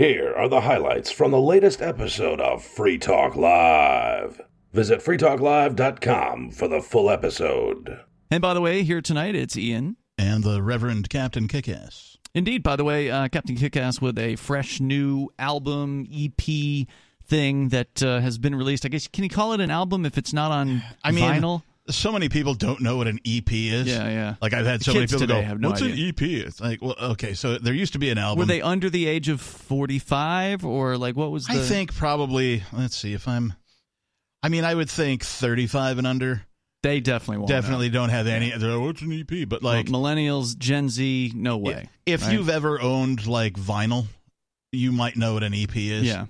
Here are the highlights from the latest episode of Free Talk Live. Visit freetalklive.com for the full episode. And by the way, here tonight it's Ian. And the Reverend Captain Kickass. Indeed, by the way, uh, Captain Kickass with a fresh new album, EP thing that uh, has been released. I guess, can you call it an album if it's not on I mean, vinyl? So many people don't know what an EP is. Yeah, yeah. Like I've had so The many kids people go, have no "What's idea." an EP?" It's like, well, okay, so there used to be an album. Were they under the age of 45 or like what was the. I think probably. Let's see if I'm. I mean, I would think 35 and under They definitely won't. definitely don't have any. They're like, What's an EP? But know. like, millennials, Gen Z, no way. if right? you've ever owned like vinyl, you might know what an EP is. Yeah.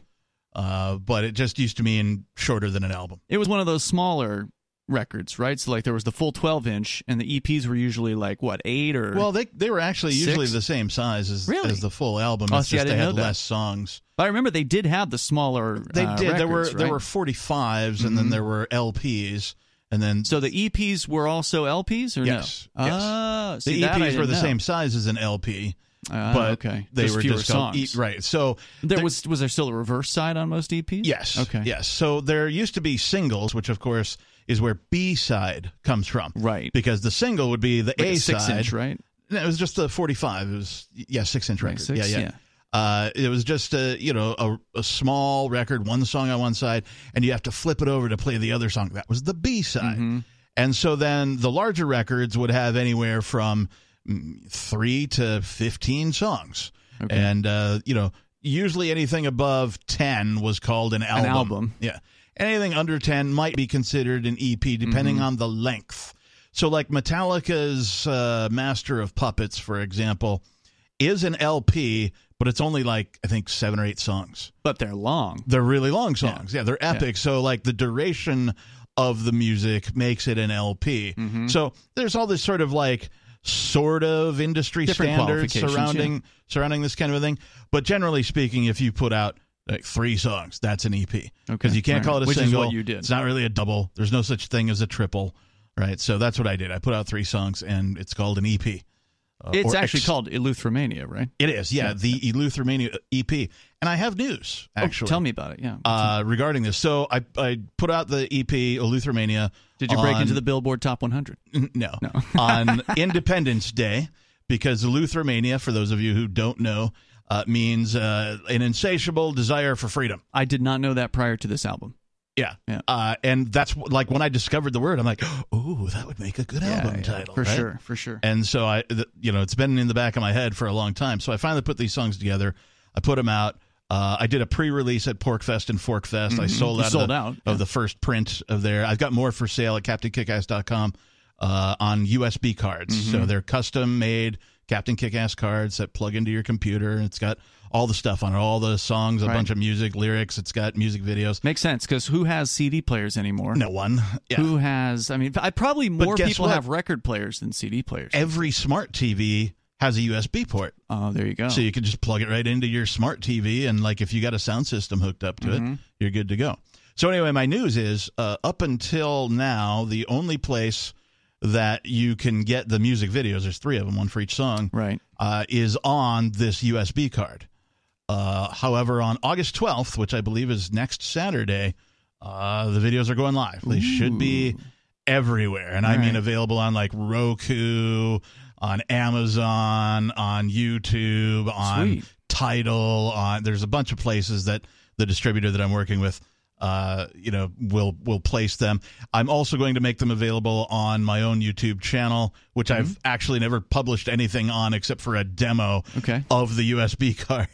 Uh, but it just used to mean shorter than an album. It was one of those smaller records, right? So like there was the full 12 inch and the EPs were usually like what, 8 or Well, they they were actually usually the same size as Really? as the full album. Oh, it's see, I just they didn't had know that. less songs. But I remember they did have the smaller They uh, did. there were records, there right? were 45s and then Mhm. there were LPs and then So the EPs were also LPs or Yes, no? yes. Ah, see, the that I EPs were didn't the know. same size as an LP, Ah, but okay. they were fewer just called E- songs. right. So There there- was was there still a reverse side on most EPs? yes, Okay. yes. So there used to be singles, which of course is where B side comes from, Right. because the single would be the Like A six side. inch, right? No, it was just the 45. It was yeah, six inch Right, record. six, yeah, yeah. yeah. Uh, it was just a you know a, a small record, one song on one side, and you have to flip it over to play the other song. That was the B side. Mm-hmm. And so then the larger records would have anywhere from mm, three to 15 songs. Okay. And, uh, you know, usually anything above 10 was called an album. An album. Yeah. Anything under 10 might be considered an EP depending Mm-hmm. on the length. So, like Metallica's uh, Master of Puppets, for example, is an LP, but it's only like, I think, seven or eight songs. But they're long. They're really long songs. Yeah, they're epic. So like the duration of the music makes it an LP. Mm-hmm. So there's all this sort of like sort of industry Different standards surrounding surrounding this kind of a thing. But generally speaking, if you put out like three songs, that's an EP. Because Okay, you can't right. call it a Which is single. what you did. It's not really a double. There's no such thing as a triple. Right. So that's what I did. I put out three songs and it's called an EP. Uh, It's actually ex- called Eleuthermania, right? It is, yeah, the Eleuthermania EP. And I have news, actually. Oh, tell me about it. Yeah. uh, regarding this. So I I put out the EP Eleuthermania. Did you break into the Billboard Top 100? no, no. on Independence Day because Eleuthermania, for those of you who don't know, uh, means uh, an insatiable desire for freedom. I did not know that prior to this album. Yeah, Yeah. Uh, and that's like when I discovered the word, I'm like, oh, that would make a good album Yeah, title, for right? sure, for sure. And so I, th- you know, it's been in the back of my head for a long time. So I finally put these songs together. I put them out. Uh, I did a pre-release at PorcFest and Forkfest. I sold Mm-hmm. Out, sold of, the, out, of yeah. the first print of there. I've got more for sale at CaptainKickass.com uh, on USB cards. Mm-hmm. So they're custom made Captain Kickass cards that plug into your computer. It's got all the stuff on it, all the songs, a Right. bunch of music, lyrics. It's got music videos. Makes sense because who has CD players anymore? No one. Yeah. Who has? I mean, I probably more people what? have record players than CD players. Every smart TV has a USB port. Oh, there you go. So you can just plug it right into your smart TV, and like if you got a sound system hooked up to Mm-hmm. it, you're good to go. So anyway, my news is uh, up until now, the only place that you can get the music videos, there's three of them, one for each song, right. uh, is on this USB card. Uh, however, on August 12th, which I believe is next Saturday, uh, the videos are going live. They should be everywhere. And I All mean right. available on like Roku, on Amazon, on YouTube, on Sweet. Title. On there's a bunch of places that the distributor that I'm working with, uh, you know, will will place them. I'm also going to make them available on my own YouTube channel, which Mm-hmm. I've actually never published anything on except for a demo Okay. of the USB card.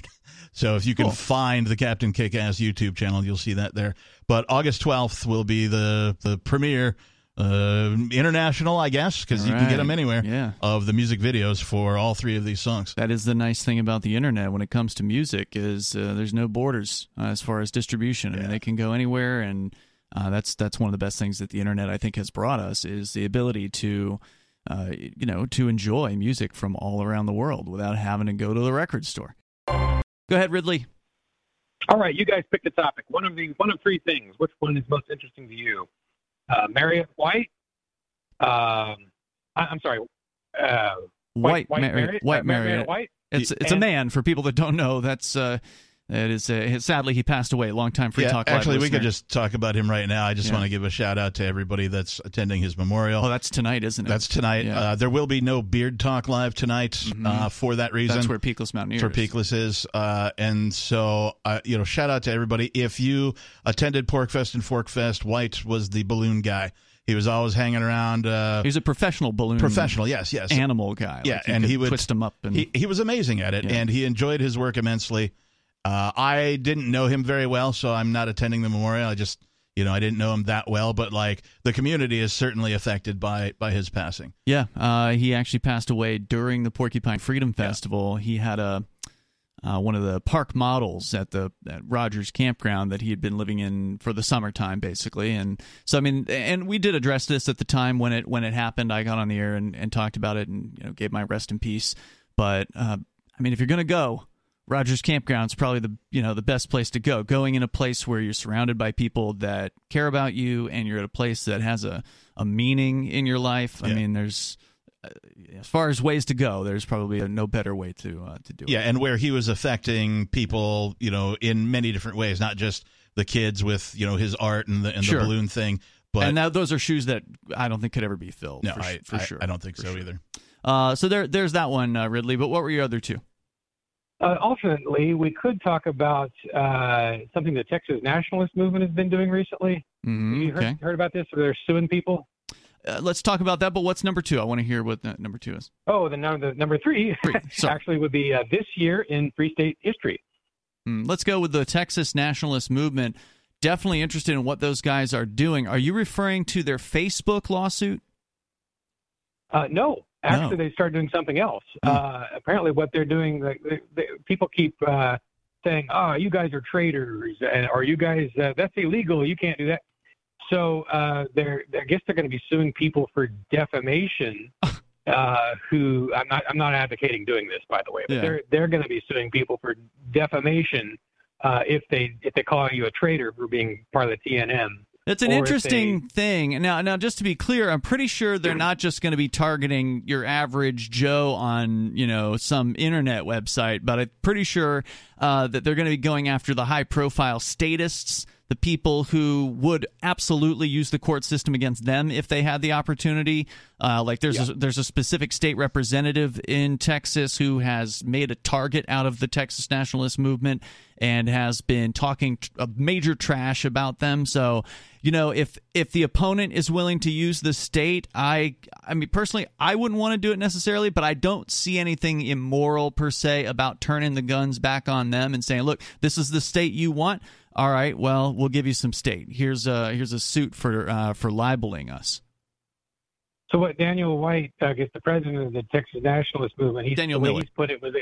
So if you can Cool. find the Captain Kickass YouTube channel, you'll see that there. But August 12th will be the the premiere uh, international, I guess, because you can get them anywhere. Yeah. Of the music videos for all three of these songs. That is the nice thing about the internet when it comes to music is uh, there's no borders uh, as far as distribution. I mean, they can go anywhere, and uh, that's that's one of the best things that the internet I think has brought us is the ability to, uh, you know, to enjoy music from all around the world without having to go to the record store. Go ahead, Ridley. All right, you guys pick the topic. One of the one of three things. Which one is most interesting to you? Uh, Marriott White. Um, I, I'm sorry. Uh, White, White Marriott. Marriott. White Marriott Marriott. White. It's it's a man for people that don't know. That's uh, It is uh, sadly he passed away. Long time free yeah, talk. actually, Live we could just talk about him right now. I just Yeah. want to give a shout out to everybody that's attending his memorial. Oh, that's tonight, isn't it? That's tonight. Yeah. Uh, there will be no Beard Talk live tonight uh, for that reason. That's where Peakless Mountaineers. That's where Peakless is. Uh, and so, uh, you know, shout out to everybody. If you attended PorcFest and Forkfest, White was the balloon guy. He was always hanging around. Uh, He's a professional balloon professional, yes, yes. animal guy. Yeah, Like, and he would- twist him up and he, he was amazing at it, Yeah. and he enjoyed his work immensely. Uh, I didn't know him very well, so I'm not attending the memorial. I just, you know, I didn't know him that well, but like the community is certainly affected by by his passing. Yeah, uh, he actually passed away during the Porcupine Freedom Festival. He had a uh, one of the park models at the at Rogers Campground that he had been living in for the summertime, basically. And so, I mean, and we did address this at the time when it when it happened. I got on the air and, and talked about it and you know gave my rest in peace. But uh, I mean, if you're gonna go, Rogers Campground's probably the you know the best place to go. Going in a place where you're surrounded by people that care about you, and you're at a place that has a a meaning in your life. I mean, there's uh, as far as ways to go, there's probably a no better way to uh, to do Yeah, it. Yeah, and where he was affecting people, you know, in many different ways, not just the kids with you know his art and the and Sure. the balloon thing, but and now those are shoes that I don't think could ever be filled. no, for, I, for I- sure. I don't think so sure. either. Uh, so there, there's that one, uh, Ridley. But what were your other two? Uh, alternately, we could talk about uh, something the Texas nationalist movement has been doing recently. Mhm, you heard, okay, heard about this? Where they're suing people? uh, let's talk about that. But what's number two? I want to hear what number two is. Oh, the number, the number three Three. Actually would be uh, this year in Free State history. Mm, let's go with the Texas nationalist movement. Definitely interested in what those guys are doing. Are you referring to their Facebook lawsuit? Uh, no, actually, No. they started doing something else. Hmm. Uh, apparently, what they're doing, like, they, they, people keep uh, saying, "Oh, you guys are traitors," and "Or you guys, uh, that's illegal. You can't do that." So uh, they're, I guess they're going to be suing people for defamation. Uh, who I'm not I'm not advocating doing this by the way, but Yeah. they're they're going to be suing people for defamation uh, if they if they call you a traitor for being part of the TNM. It's an interesting thing. Now, now, just to be clear, I'm pretty sure they're not just going to be targeting your average Joe on, you know, some internet website, but I'm pretty sure uh, that they're going to be going after the high-profile statists, the people who would absolutely use the court system against them if they had the opportunity. Uh, like, there's a, there's a specific state representative in Texas who has made a target out of the Texas nationalist movement and has been talking a major trash about them. So, you know, if if the opponent is willing to use the state, I I mean personally, I wouldn't want to do it necessarily, but I don't see anything immoral per se about turning the guns back on them and saying, "Look, this is the state you want. All right, well, we'll give you some state. Here's a here's a suit for uh, for libeling us." So what Daniel White, I guess the president of the Texas Nationalist Movement, he's, Daniel Miller. he's put it was,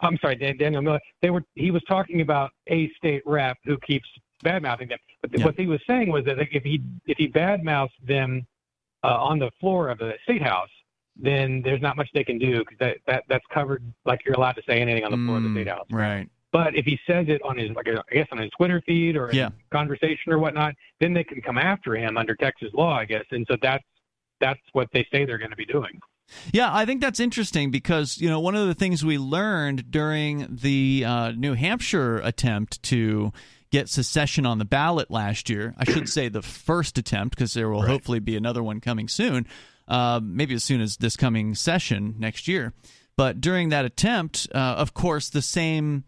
I'm sorry, Dan, Daniel Miller. They were he was talking about a state rep who keeps bad mouthing them, but Yeah. what he was saying was that if he if he bad mouths them uh, on the floor of the state house, then there's not much they can do because that, that that's covered like you're allowed to say anything on the floor of the Mm, state house. Right. But if he says it on his, like I guess on his Twitter feed or Yeah. conversation or whatnot, then they can come after him under Texas law, I guess. And so that's that's what they say they're going to be doing. Yeah, I think that's interesting because you know one of the things we learned during the uh, New Hampshire attempt to get secession on the ballot last year. I should say the first attempt because there will Right. hopefully be another one coming soon, uh, maybe as soon as this coming session next year. But during that attempt, uh, of course, the same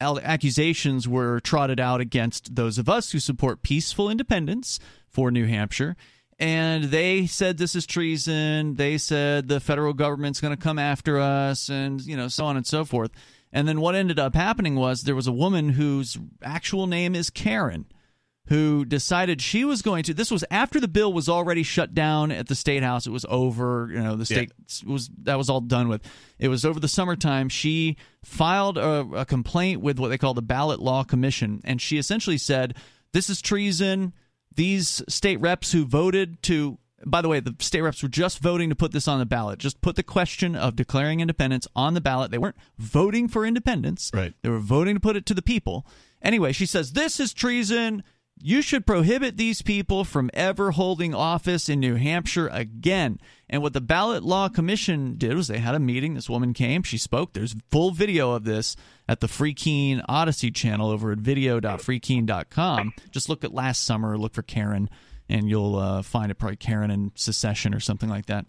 accusations were trotted out against those of us who support peaceful independence for New Hampshire. And they said this is treason. They said the federal government's going to come after us, and you know, so on and so forth. And then what ended up happening was there was a woman whose actual name is Karen, who decided she was going to. This was after the bill was already shut down at the state house. It was over. You know, the state was that was all done with. It was over the summertime. She filed a, a complaint with what they call the Ballot Law Commission, and she essentially said, "This is treason." These state reps who voted to by the way, the state reps were just voting to put this on the ballot. Just put the question of declaring independence on the ballot. They weren't voting for independence. Right. They were voting to put it to the people. Anyway, she says this is treason. You should prohibit these people from ever holding office in New Hampshire again. And what the Ballot Law Commission did was they had a meeting. This woman came, she spoke. There's full video of this at the Free Keene Odysee channel over at video.freekeene.com. Just look at last summer, look for Karen, and you'll uh, find it probably Karen and secession or something like that.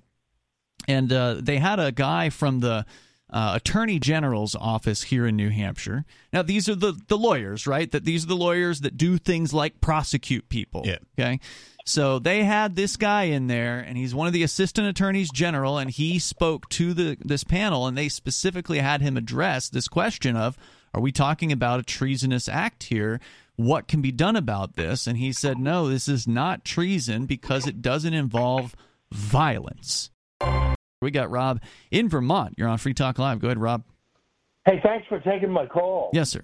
And uh, they had a guy from the uh, attorney general's office here in New Hampshire. Now, these are the, the lawyers, right? That these are the lawyers that do things like prosecute people. Yeah. Okay. So they had this guy in there, and he's one of the assistant attorneys general, and he spoke to the this panel, and they specifically had him address this question of, are we talking about a treasonous act here? What can be done about this? And he said, no, this is not treason because it doesn't involve violence. We got Rob in Vermont. You're on Free Talk Live. Go ahead, Rob. Hey, thanks for taking my call. Yes, sir.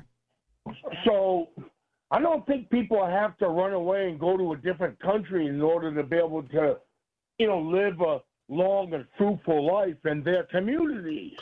So, I don't think people have to run away and go to a different country in order to be able to, you know, live a long and fruitful life in their communities.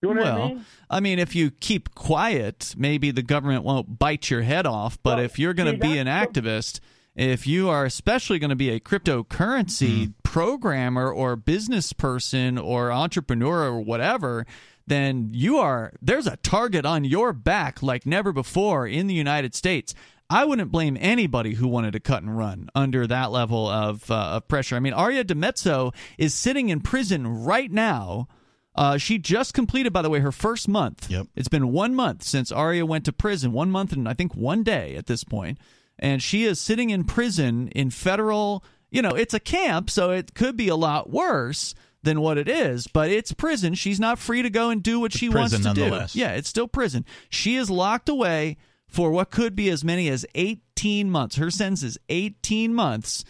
You know well, what I mean? I mean, if you keep quiet, maybe the government won't bite your head off. But Well, if you're going to be an that's the- activist, if you are especially going to be a cryptocurrency programmer or business person or entrepreneur or whatever, then you are there's a target on your back like never before in the United States. I wouldn't blame anybody who wanted to cut and run under that level of, uh, of pressure. I mean, Aria DiMezzo is sitting in prison right now. Uh, she just completed, by the way, her first month. Yep. It's been one month since Aria went to prison. One month and I think one day at this point, and she is sitting in prison in federal. You know, it's a camp, so it could be a lot worse than what it is, but it's prison. She's not free to go and do what she wants to do. Yeah, it's still prison. She is locked away for what could be as many as 18 months. Her sentence is 18 months,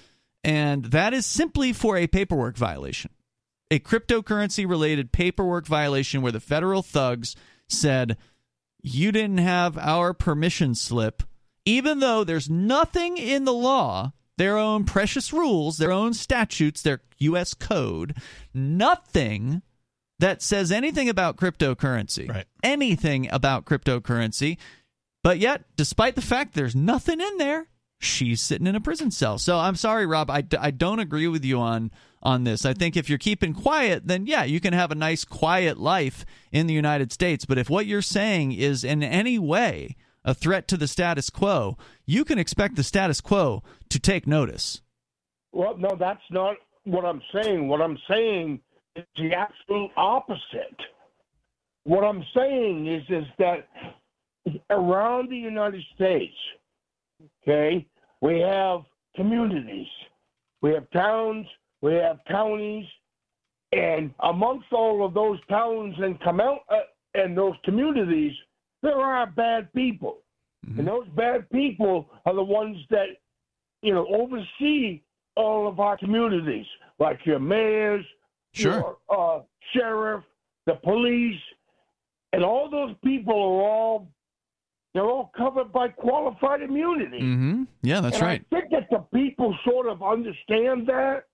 and that is simply for a paperwork violation. A cryptocurrency related paperwork violation where the federal thugs said, You didn't have our permission slip, even though there's nothing in the law, their own precious rules, their own statutes, their U.S. code, nothing that says anything about cryptocurrency. Right. Anything about cryptocurrency. But yet, despite the fact there's nothing in there, she's sitting in a prison cell. So I'm sorry, Rob. I, I don't agree with you on on this. I think if you're keeping quiet, then yeah, you can have a nice quiet life in the United States. But if what you're saying is in any way a threat to the status quo, you can expect the status quo to take notice. Well, no, that's not what I'm saying. What I'm saying is the absolute opposite. What I'm saying is is that around the United States, okay, we have communities, we have towns, we have counties, and amongst all of those towns and out uh, and those communities, there are bad people, and those bad people are the ones that you know oversee all of our communities, like your mayors, Sure. your uh, sheriff, the police, and all those people are all they're all covered by qualified immunity. Mm-hmm. Yeah, that's and right. I think that the people sort of understand that,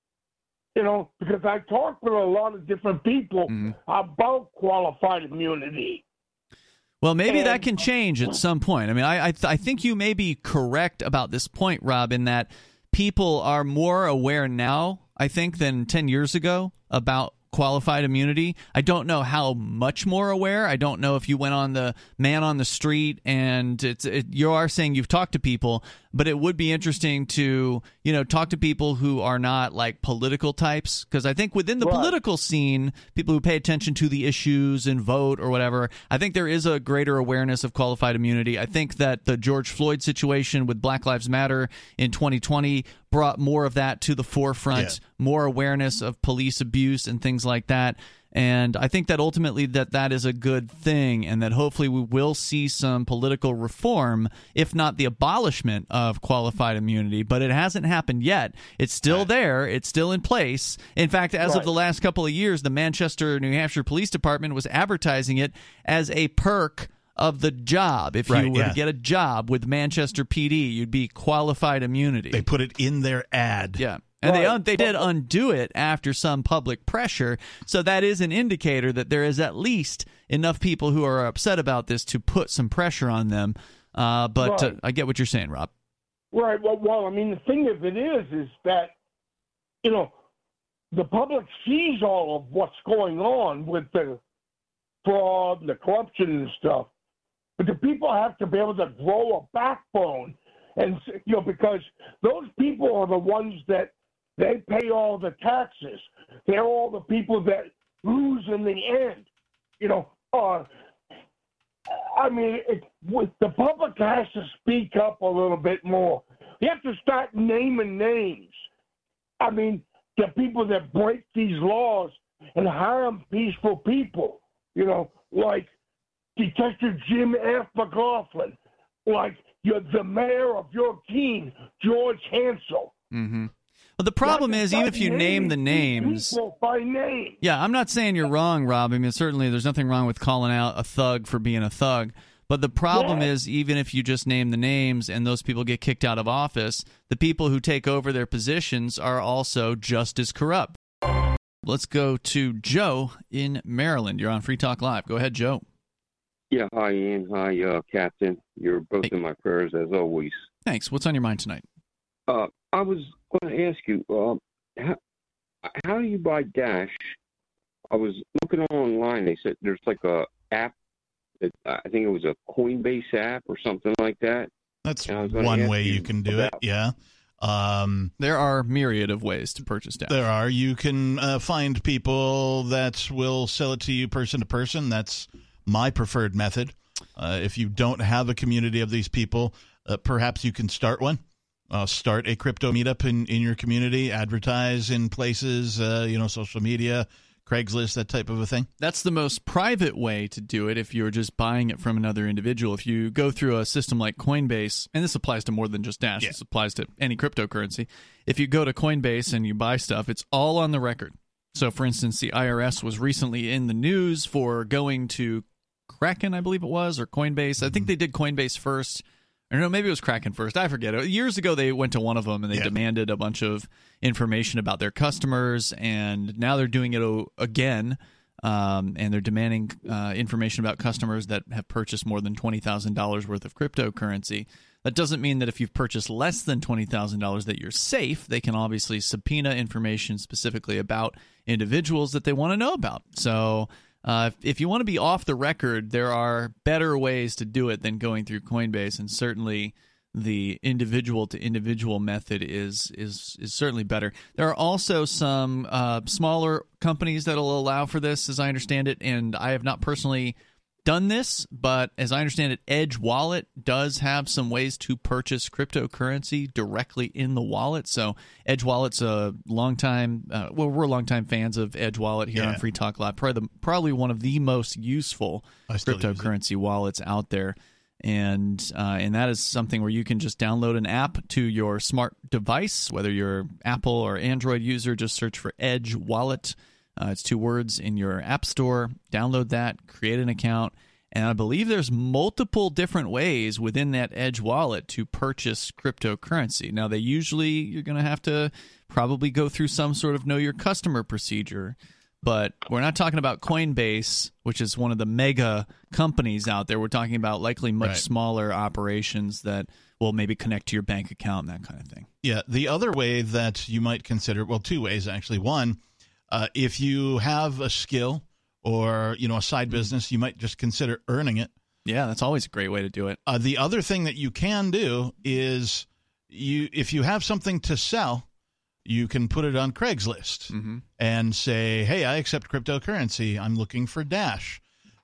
you know, because I talk with a lot of different people Mm-hmm. about qualified immunity. Well, maybe that can change at some point. I mean, I I, th- I think you may be correct about this point, Rob, in that people are more aware now, I think, than ten years ago about qualified immunity. I don't know how much more aware. I don't know if you went on the man on the street and it's it, you are saying you've talked to people, but it would be interesting to you know talk to people who are not like political types because I think within the Right. political scene, people who pay attention to the issues and vote or whatever, I think there is a greater awareness of qualified immunity. I think that the George Floyd situation with Black Lives Matter in 2020 brought more of that to the forefront, Yeah. more awareness of police abuse and things like that. And I think that ultimately that that is a good thing, and that hopefully we will see some political reform, if not the abolishment of qualified immunity. But it hasn't happened yet. It's still there. It's still in place. In fact, as of the last couple of years, the Manchester, New Hampshire Police Department was advertising it as a perk of the job. If Right, you were yeah. to get a job with Manchester PD, you'd be qualified immunity. They put it in their ad. Yeah. And they un- they did undo it after some public pressure. So that is an indicator that there is at least enough people who are upset about this to put some pressure on them. Uh, but uh, I get what you're saying, Rob. Right. Well, well, I mean, the thing of it is, is that you know, the public sees all of what's going on with the fraud and the corruption and stuff, but the people have to be able to grow a backbone, and you know, because those people are the ones that they pay all the taxes. They're all the people that lose in the end. You know, uh, I mean, it, with, the public has to speak up a little bit more. You have to start naming names. I mean, the people that break these laws and harm peaceful people, you know, like Detective Jim F. McLaughlin, like you're the mayor of your team, George Hansel. Mm-hmm. Well, the problem is, even if you name the names, by name. Yeah, I'm not saying you're wrong, Rob. I mean, certainly there's nothing wrong with calling out a thug for being a thug. But the problem yeah. is, even if you just name the names and those people get kicked out of office, the people who take over their positions are also just as corrupt. Let's go to Joe in Maryland. You're on Free Talk Live. Go ahead, Joe. Yeah, hi, Ian. Hi, uh, Captain. You're both hey. in my prayers as always. Thanks. What's on your mind tonight? Uh, I was going to ask you, uh, how, how do you buy Dash? I was looking online. They said there's like a app That, I think it was a Coinbase app or something like that. That's one way you, you can do about. it. Yeah. Um, there are myriad of ways to purchase Dash. There are. You can uh, find people that will sell it to you person to person. That's my preferred method. Uh, if you don't have a community of these people, uh, perhaps you can start one. Uh, start a crypto meetup in, in your community, advertise in places, uh, you know, social media, Craigslist, that type of a thing? That's the most private way to do it if you're just buying it from another individual. If you go through a system like Coinbase, and this applies to more than just Dash, yeah. this applies to any cryptocurrency. If you go to Coinbase and you buy stuff, it's all on the record. So, for instance, the IRS was recently in the news for going to Kraken, I believe it was, or Coinbase. I think mm-hmm. they did Coinbase first I don't know, maybe it was Kraken first. I forget. Years ago, they went to one of them and they yeah. demanded a bunch of information about their customers, and now they're doing it again. Um, and they're demanding uh, information about customers that have purchased more than twenty thousand dollars worth of cryptocurrency. That doesn't mean that if you've purchased less than twenty thousand dollars that you're safe. They can obviously subpoena information specifically about individuals that they want to know about. So uh, if, if, you want to be off the record, there are better ways to do it than going through Coinbase, and certainly the individual to individual method is is is certainly better. There are also some uh, smaller companies that will allow for this, as I understand it, and I have not personally done this, but as I understand it, Edge Wallet does have some ways to purchase cryptocurrency directly in the wallet. So Edge Wallet's a long time, uh, well, we're long-time fans of Edge Wallet here yeah. on Free Talk Live. Probably, the, probably one of the most useful cryptocurrency wallets out there. And uh, and that is something where you can just download an app to your smart device, whether you're Apple or Android user. Just search for Edge Wallet uh, it's two words in your app store. Download that, create an account, and I believe there's multiple different ways within that Edge wallet to purchase cryptocurrency. Now, they usually you're going to have to probably go through some sort of know your customer procedure, but we're not talking about Coinbase, which is one of the mega companies out there. We're talking about likely much right. smaller operations that will maybe connect to your bank account and that kind of thing. Yeah, the other way that you might consider, well, two ways actually. One, uh, if you have a skill or you know a side mm-hmm. business, you might just consider earning it. Yeah, that's always a great way to do it. Uh, the other thing that you can do is you if you have something to sell, you can put it on Craigslist mm-hmm. and say, "Hey, I accept cryptocurrency. I'm looking for Dash."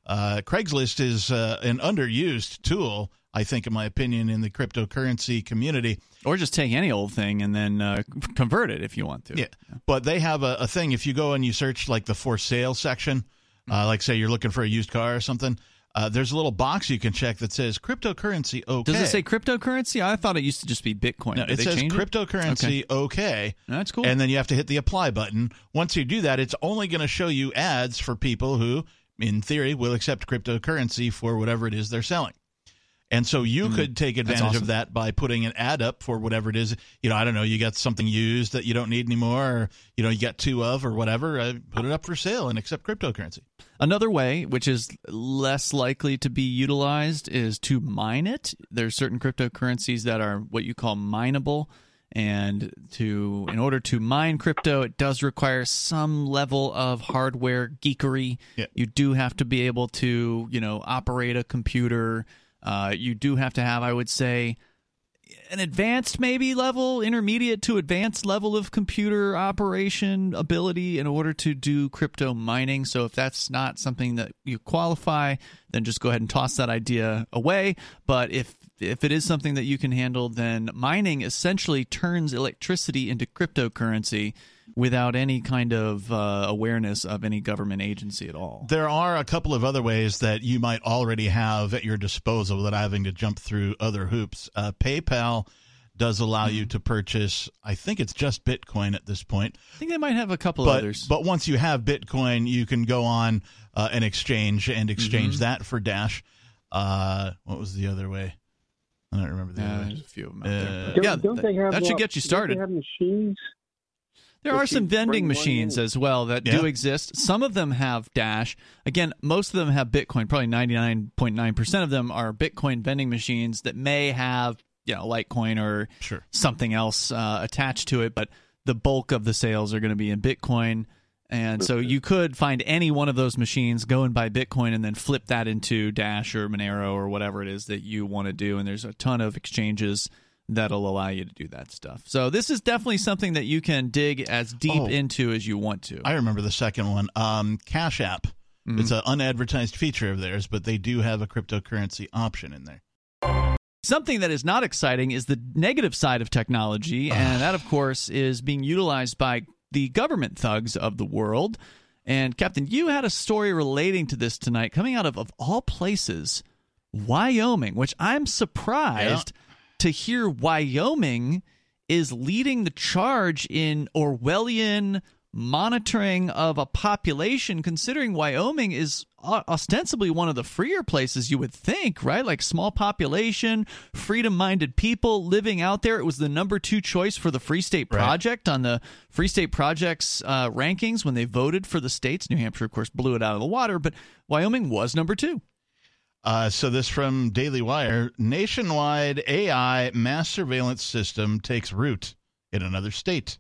Uh, Craigslist is uh, an underused tool I think, in my opinion, in the cryptocurrency community. Or just take any old thing and then uh, convert it if you want to. Yeah. yeah. But they have a, a, thing. If you go and you search like the for sale section, uh, mm-hmm. like say you're looking for a used car or something, uh, there's a little box you can check that says cryptocurrency okay. Does it say cryptocurrency? I thought it used to just be Bitcoin. No, it says cryptocurrency it? okay. okay. That's cool. And then you have to hit the apply button. Once you do that, it's only going to show you ads for people who, in theory, will accept cryptocurrency for whatever it is they're selling. And so you Mm. could take advantage awesome. of that by putting an ad up for whatever it is. You know, I don't know, you got something used that you don't need anymore, or, you know, you got two of or whatever, uh, put it up for sale and accept cryptocurrency. Another way, which is less likely to be utilized, is to mine it. There's certain cryptocurrencies that are what you call mineable, and to in order to mine crypto, it does require some level of hardware geekery. Yeah. You do have to be able to, you know, operate a computer. Uh, you do have to have, I would say, an advanced maybe level intermediate to advanced level of computer operation ability in order to do crypto mining. So if that's not something that you qualify then just go ahead and toss that idea away. But if if it is something that you can handle then mining essentially turns electricity into cryptocurrency without any kind of uh, awareness of any government agency at all There are a couple of other ways that you might already have at your disposal without having to jump through other hoops. Uh, PayPal does allow you to purchase, I think it's just Bitcoin at this point. i think they might have a couple But, others but once you have Bitcoin, you can go on uh, an exchange and exchange Mm-hmm. that for Dash. Uh, what was the other way? I don't remember the yeah, other way. there's a few of them out Uh, there. Don't, yeah, don't that, they have, that should uh, get you don't started They have machines. There are some vending machines as well that Yeah. do exist. Some of them have Dash. Again, most of them have Bitcoin. Probably 99.9% of them are Bitcoin vending machines that may have, you know, Litecoin or Sure. something else uh, attached to it, but the bulk of the sales are going to be in Bitcoin. And so you could find any one of those machines, go and buy Bitcoin, and then flip that into Dash or Monero or whatever it is that you want to do. And there's a ton of exchanges that'll allow you to do that stuff. So this is definitely something that you can dig as deep Oh. into as you want to. I remember the second one. Um, Cash App. Mm-hmm. It's an unadvertised feature of theirs, but they do have a cryptocurrency option in there. Something that is not exciting is the negative side of technology, and that, of course, is being utilized by the government thugs of the world. And Captain, you had a story relating to this tonight, coming out of, of all places, Wyoming, which I'm surprised to hear Wyoming is leading the charge in Orwellian monitoring of a population, considering Wyoming is ostensibly one of the freer places you would think, right? Like small population, freedom minded people living out there. It was the number two choice for the Free State Right. Project on the Free State Project's uh, rankings when they voted for the states. New Hampshire, of course, blew it out of the water, but Wyoming was number two. Uh, so this from Daily Wire: nationwide AI mass surveillance system takes root in another state.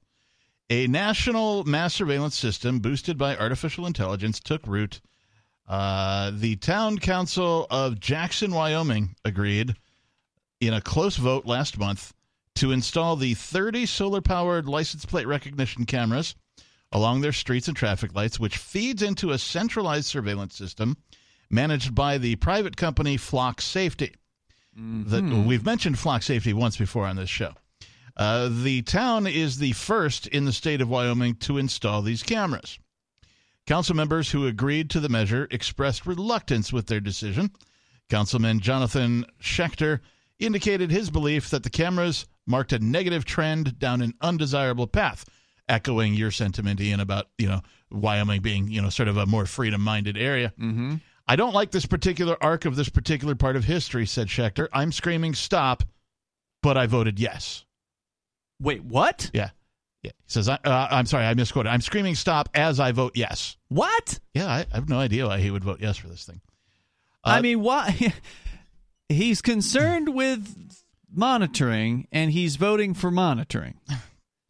A national mass surveillance system boosted by artificial intelligence took root. Uh, the town council of Jackson, Wyoming, agreed in a close vote last month to install the 30 solar-powered license plate recognition cameras along their streets and traffic lights, which feeds into a centralized surveillance system managed by the private company Flock Safety. That we've mentioned Flock Safety once before on this show. Uh, the town is the first in the state of Wyoming to install these cameras. Council members who agreed to the measure expressed reluctance with their decision. Councilman Jonathan Schechter indicated his belief that the cameras marked a negative trend down an undesirable path, echoing your sentiment, Ian, about you know Wyoming being you know sort of a more freedom-minded area. Mm-hmm. I don't like this particular arc of this particular part of history," said Schechter. "I'm screaming stop, but I voted yes." Wait, what? Yeah, yeah. He says, I, uh, "I'm sorry, I misquoted. I'm screaming stop as I vote yes." What? Yeah, I, I have no idea why he would vote yes for this thing. I Uh, mean, why? he's concerned with monitoring, and he's voting for monitoring.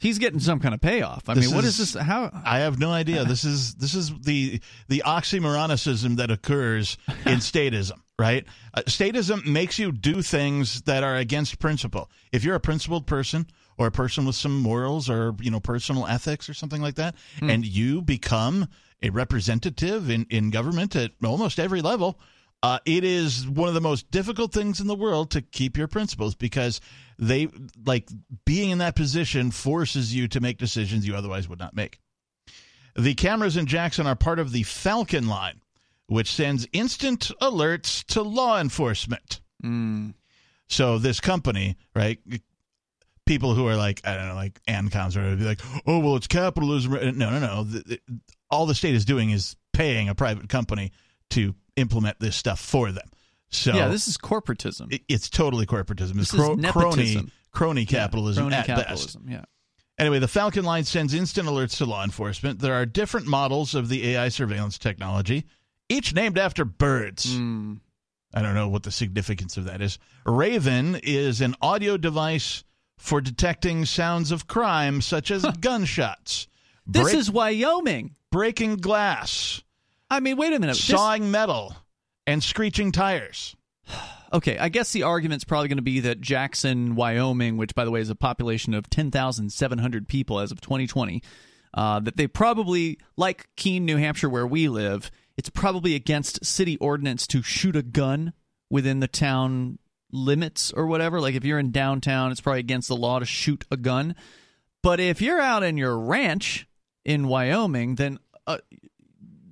He's getting some kind of payoff. I This mean, what is, is- this? How? I have no idea. This is this is the the oxymoronicism that occurs in statism, right? Uh, statism makes you do things that are against principle. If you're a principled person or a person with some morals or you know personal ethics or something like that, and you become a representative in in government at almost every level. Uh, it is one of the most difficult things in the world to keep your principles because they like being in that position forces you to make decisions you otherwise would not make. The cameras in Jackson are part of the Falcon line, which sends instant alerts to law enforcement. Mm, So this company, right? People who are like I don't know, like ANCOMs or be like, oh well, it's capitalism. No, no, no. The- the- all the state is doing is paying a private company to implement this stuff for them. So yeah, this is corporatism. it- it's totally corporatism. It's This is cro- crony nepotism. crony Yeah, capitalism crony at best. Yeah. Anyway, the Falcon line sends instant alerts to law enforcement. There are different models of the AI surveillance technology, each named after birds. Mm. I don't know what the significance of that is. Raven is an audio device for detecting sounds of crime, such as gunshots, This is Wyoming. breaking glass, I mean, wait a minute. This- sawing metal, and screeching tires. okay, I guess the argument's probably going to be that Jackson, Wyoming, which by the way is a population of 10,700 people as of 2020, uh, that they probably, like Keene, New Hampshire, where we live, it's probably against city ordinance to shoot a gun within the town limits or whatever. Like if you're in downtown, it's probably against the law to shoot a gun. But if you're out in your ranch in Wyoming, then uh,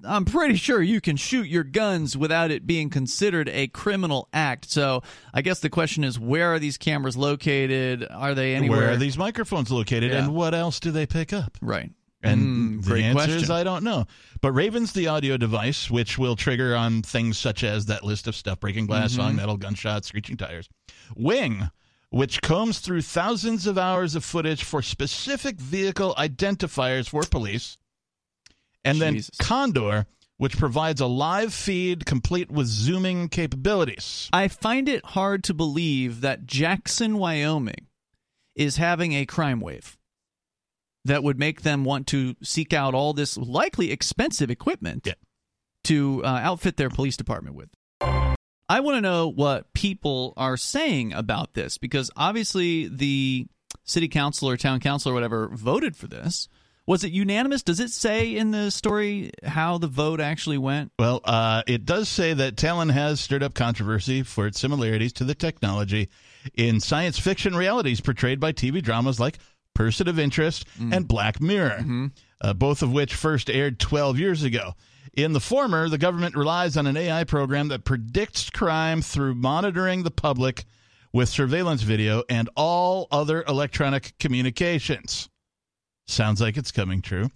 I'm pretty sure you can shoot your guns without it being considered a criminal act. So I guess the question is, where are these cameras located? Are they anywhere? Where are these microphones located, Yeah. and what else do they pick up? Right. And Mm, the great answer is. I don't know. But Raven's the audio device, which will trigger on things such as that list of stuff breaking glass, Mm-hmm. metal, gunshots, screeching tires. Wing, which combs through thousands of hours of footage for specific vehicle identifiers for police. And then Condor, which provides a live feed complete with zooming capabilities. I find it hard to believe that Jackson, Wyoming is having a crime wave that would make them want to seek out all this likely expensive equipment Yeah. to uh, outfit their police department with. I want to know what people are saying about this because obviously the city council or town council or whatever voted for this. Was it unanimous? Does it say in the story how the vote actually went? Well, uh, it does say that Talon has stirred up controversy for its similarities to the technology in science fiction realities portrayed by TV dramas like Person of Interest and Black Mirror, uh, both of which first aired 12 years ago. In the former, the government relies on an AI program that predicts crime through monitoring the public with surveillance video and all other electronic communications. Sounds like it's coming true.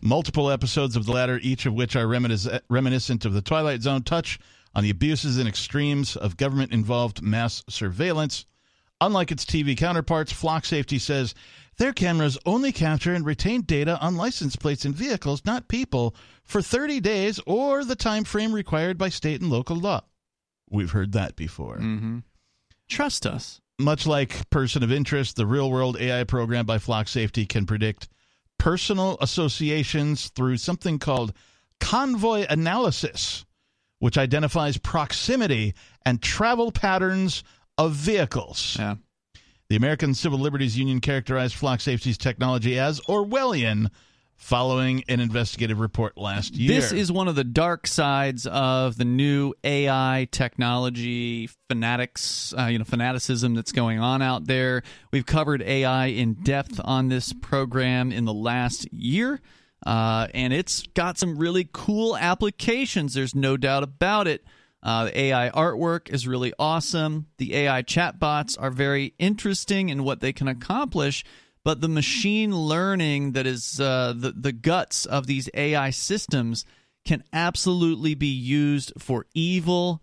Multiple episodes of the latter, each of which are reminis- reminiscent of the Twilight Zone, touch on the abuses and extremes of government involved mass surveillance. Unlike its TV counterparts, Flock Safety says their cameras only capture and retain data on license plates and vehicles, not people, for 30 days or the time frame required by state and local law. We've heard that before. Mm-hmm. Trust us. Much like Person of Interest, the real world AI program by Flock Safety can predict personal associations through something called convoy analysis, which identifies proximity and travel patterns of vehicles. Yeah. The American Civil Liberties Union characterized Flock Safety's technology as Orwellian following an investigative report last year. This is one of the dark sides of the new AI technology fanatics, uh, you know, fanaticism that's going on out there. We've covered AI in depth on this program in the last year, uh, and it's got some really cool applications. There's no doubt about it. Uh, the AI artwork is really awesome. The AI chatbots are very interesting in what they can accomplish but the machine learning that is uh, the the guts of these AI systems can absolutely be used for evil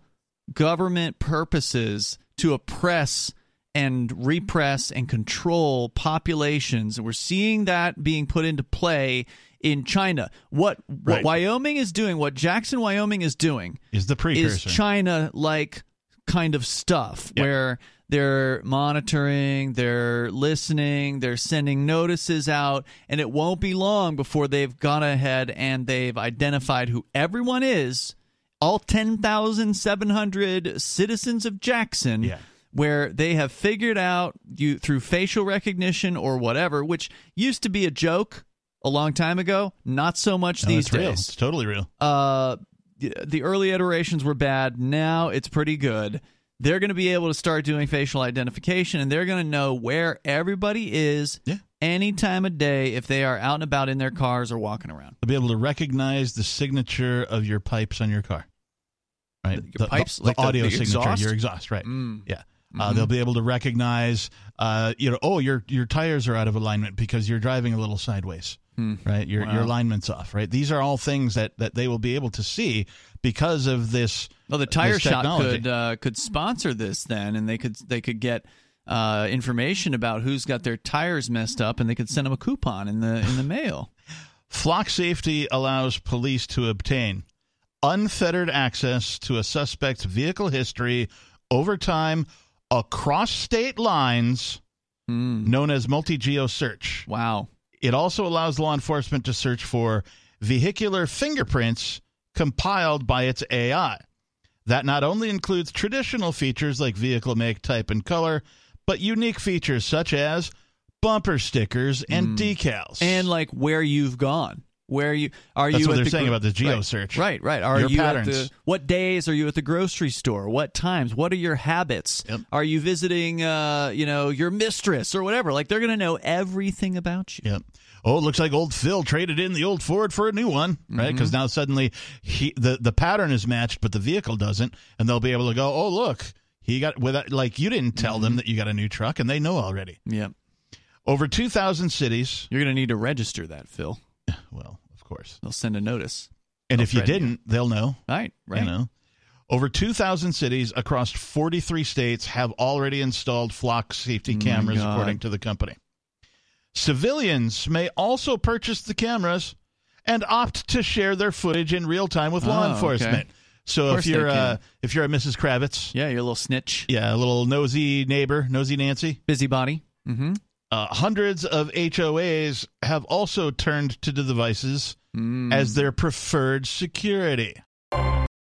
government purposes to oppress and repress and control populations. And we're seeing that being put into play in China. What, what Right. Wyoming is doing, what Jackson, Wyoming is doing, is the is precursor. China like kind of stuff Yep. where they're monitoring, they're listening, they're sending notices out, and it won't be long before they've gone ahead and they've identified who everyone is, all 10,700 citizens of Jackson. Yeah. Where they have figured out you through facial recognition or whatever, which used to be a joke a long time ago, not so much No, these it's real. days It's totally real. uh, the early iterations were bad. Now it's pretty good. They're going to be able to start doing facial identification, and they're going to know where everybody is Yeah. any time of day if they are out and about in their cars or walking around. They'll be able to recognize the signature of your pipes on your car. Right? Your the, pipes? the, Like the the- audio the signature, exhaust? your exhaust, right? Mm. Yeah. Uh, they'll be able to recognize, uh, you know, oh, your your tires are out of alignment because you're driving a little sideways, Hmm. right? Your your alignment's off, right? These are all things that that they will be able to see because of this Well, the tire shop technology. could uh, could sponsor this then, and they could they could get uh, information about who's got their tires messed up, and they could send them a coupon in the in the mail. Flock Safety allows police to obtain unfettered access to a suspect's vehicle history over time across state lines, Hmm. known as multi geo search. Wow. It also allows law enforcement to search for vehicular fingerprints compiled by its AI. That not only includes traditional features like vehicle make, type, and color, but unique features such as bumper stickers and decals. And like where you've gone. Where you are That's you? what at they're the saying gro- about the geo Right, search. Right, right. Are Your you at patterns. the? What days are you at the grocery store? What times? What are your habits? Yep. Are you visiting, uh, you know, your mistress or whatever? Like they're gonna know everything about you. Yep. Oh, it looks like old Phil traded in the old Ford for a new one, right? Mm-hmm. Because now suddenly he the the pattern is matched, but the vehicle doesn't, and they'll be able to go, oh look, he got without like you didn't tell Mm-hmm. them that you got a new truck, and they know already. Yep. Over two thousand cities. You're gonna need to register that, Phil. Well, of course. They'll send a notice. And They'll if you didn't, they'll know. Right, right. You know. Over 2,000 cities across 43 states have already installed flock safety cameras, according to the company. Civilians may also purchase the cameras and opt to share their footage in real time with law Oh, enforcement. okay. So if you're uh, if you're a Mrs. Kravitz, Yeah, you're a little snitch, yeah, a little nosy neighbor, nosy Nancy, busybody. Mm-hmm. uh, hundreds of HOAs have also turned to the devices Mm. as their preferred security.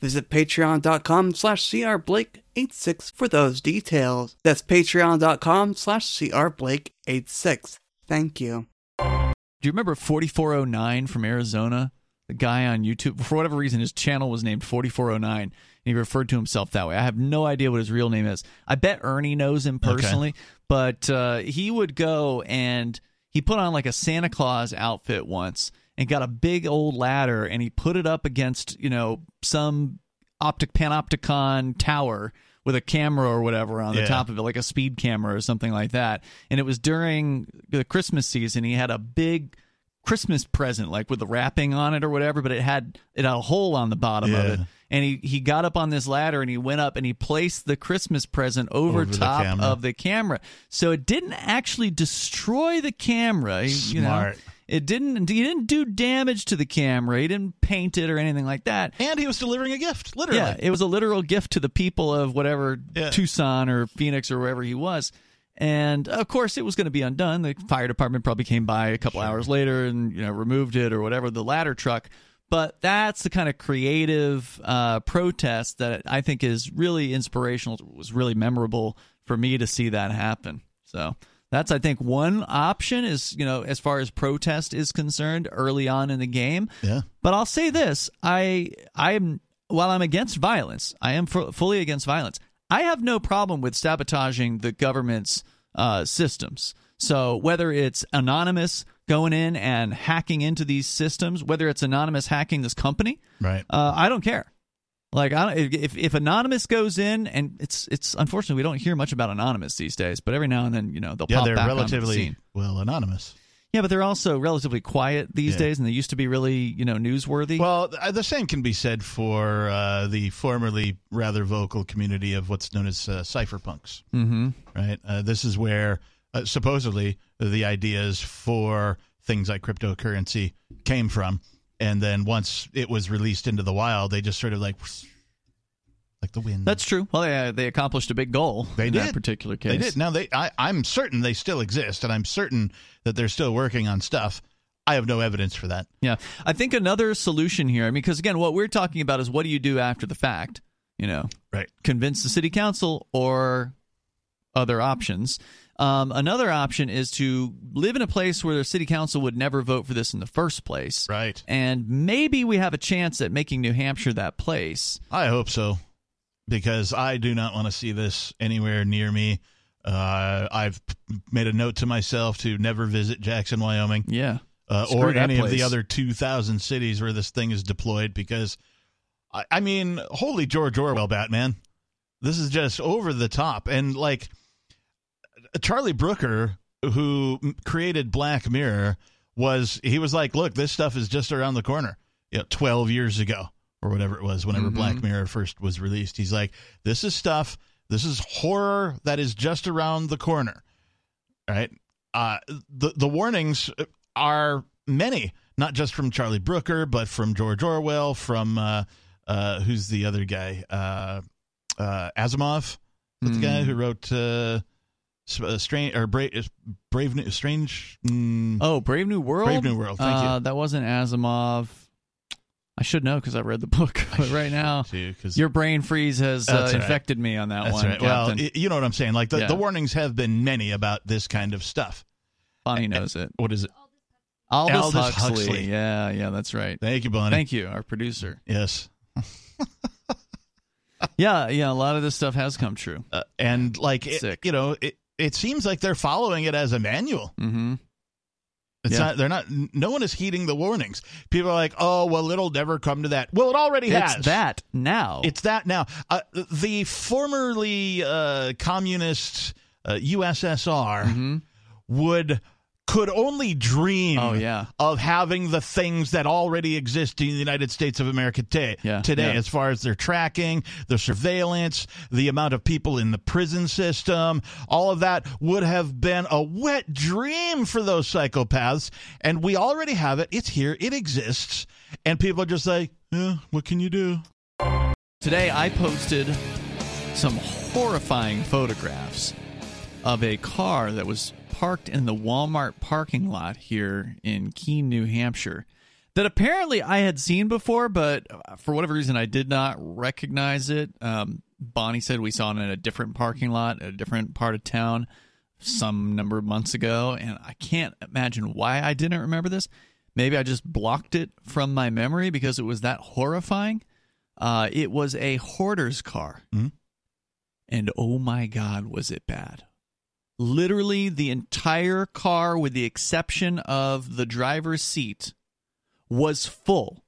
visit patreon.com slash crblake86 for those details. That's patreon.com slash crblake86. Thank you. Do you remember 4409 from Arizona? The guy on YouTube, for whatever reason, his channel was named 4409, and he referred to himself that way. I have no idea what his real name is. I bet Ernie knows him personally, but uh, he would go and he put on like a Santa Claus outfit once and got a big old ladder and he put it up against, you know, some optic panopticon tower with a camera or whatever on the Yeah. top of it, like a speed camera or something like that. And it was during the Christmas season. He had a big Christmas present, like with the wrapping on it or whatever, but it had it had a hole on the bottom of it. And he, he got up on this ladder and he went up and he placed the Christmas present over, Over top camera. of the camera. So it didn't actually destroy the camera. He- You know, Smart. It didn't he didn't do damage to the camera. He didn't paint it or anything like that. And he was delivering a gift, literally. Yeah, it was a literal gift to the people of whatever Yeah. Tucson or Phoenix or wherever he was. And of course, it was going to be undone. The fire department probably came by a couple hours later and you know removed it or whatever the ladder truck. But that's the kind of creative uh, protest that I think is really inspirational. It was really memorable for me to see that happen. So that's I think one option is you know as far as protest is concerned early on in the game. Yeah. But I'll say this: I I am while I'm against violence, I am fu- fully against violence. I have no problem with sabotaging the government's uh, systems. So whether it's anonymous going in and hacking into these systems, whether it's anonymous hacking this company, Right. uh, I don't care. Like I don't, if if anonymous goes in, and it's it's unfortunately we don't hear much about anonymous these days, but every now and then you know they'll Yeah, pop they're back onto the relatively scene. well anonymous. Yeah, but they're also relatively quiet these Yeah. days, and they used to be really you know newsworthy. Well, the same can be said for uh, the formerly rather vocal community of what's known as uh, cypherpunks. mm-hmm. Right. Uh, this is where uh, supposedly the ideas for things like cryptocurrency came from, and then once it was released into the wild, they just sort of like like the wind. That's true. Well, they, they accomplished a big goal They in that did. particular case. They did. Now they, I, I'm certain they still exist, and I'm certain that they're still working on stuff. I have no evidence for that. Yeah, I think another solution here. I mean, because again, what we're talking about is what do you do after the fact? You know, Right. convince the city council or other options. Um, another option is to live in a place where the city council would never vote for this in the first place. Right. And maybe we have a chance at making New Hampshire that place. I hope so. because I do not want to see this anywhere near me. Uh, I've made a note to myself to never visit Jackson, Wyoming, Yeah. uh, or any of the other 2,000 cities where this thing is deployed because, I, I mean, holy George Orwell, Batman. This is just over the top. And like Charlie Brooker, who created Black Mirror, was he was like, look, this stuff is just around the corner. You know, 12 years ago or whatever it was, whenever Mhm. Black Mirror first was released. He's like, this is stuff, this is horror that is just around the corner. Right? Uh, the the warnings are many, not just from Charlie Brooker, but from George Orwell, from uh, uh, who's the other guy, uh, uh, Asimov, That's the guy who wrote uh, strange or brave, brave, New, strange. Mm, Oh, Brave New World. Brave New World, thank you. uh, That wasn't Asimov. I should know because I read the book, but right now too, your brain freeze has uh, right. infected me on that That's one. right. Well, you know what I'm saying. Like the, Yeah. the warnings have been many about this kind of stuff. Bonnie knows it. What is it? Aldous, Aldous Huxley. Huxley. Yeah, yeah, that's right. Thank you, Bonnie. Thank you, our producer. Yes. Yeah, yeah, a lot of this stuff has come true. Uh, and like it, you know, it, it seems like they're following it as a manual. Mm-hmm. It's Yeah. not. They're not. No one is heeding the warnings. People are like, "Oh, well, it'll never come to that." Well, it already It's has. that now. It's that now. Uh, the formerly uh, communist uh, USSR Mhm. would could only dream Oh, yeah. of having the things that already exist in the United States of America today. Yeah, today, yeah. as far as their tracking, the surveillance, the amount of people in the prison system, all of that would have been a wet dream for those psychopaths. And we already have it. It's here. It exists. And people are just like, yeah, what can you do? Today, I posted some horrifying photographs of a car that was parked in the Walmart parking lot here in Keene, New Hampshire. That apparently I had seen before, but for whatever reason I did not recognize it. Um, Bonnie said we saw it in a different parking lot, a different part of town, some number of months ago, and I can't imagine why I didn't remember this. Maybe I just blocked it from my memory because it was that horrifying. Uh, it was a hoarder's car. Mhm. And oh my God, was it bad. Literally, the entire car, with the exception of the driver's seat, was full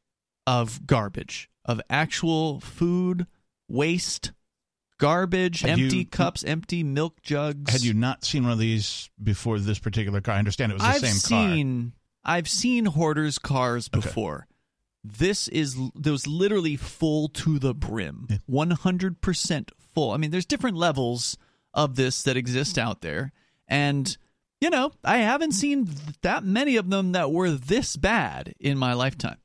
of garbage, of actual food, waste, garbage, Had empty you- cups, empty milk jugs. Had you not seen one of these before this particular car? I understand it was the I've same car. seen I've seen hoarders cars before. This is there was literally full to the brim, one hundred percent full. I mean, there's different levels of this that exist out there, and you know, I haven't seen that many of them that were this bad in my lifetime.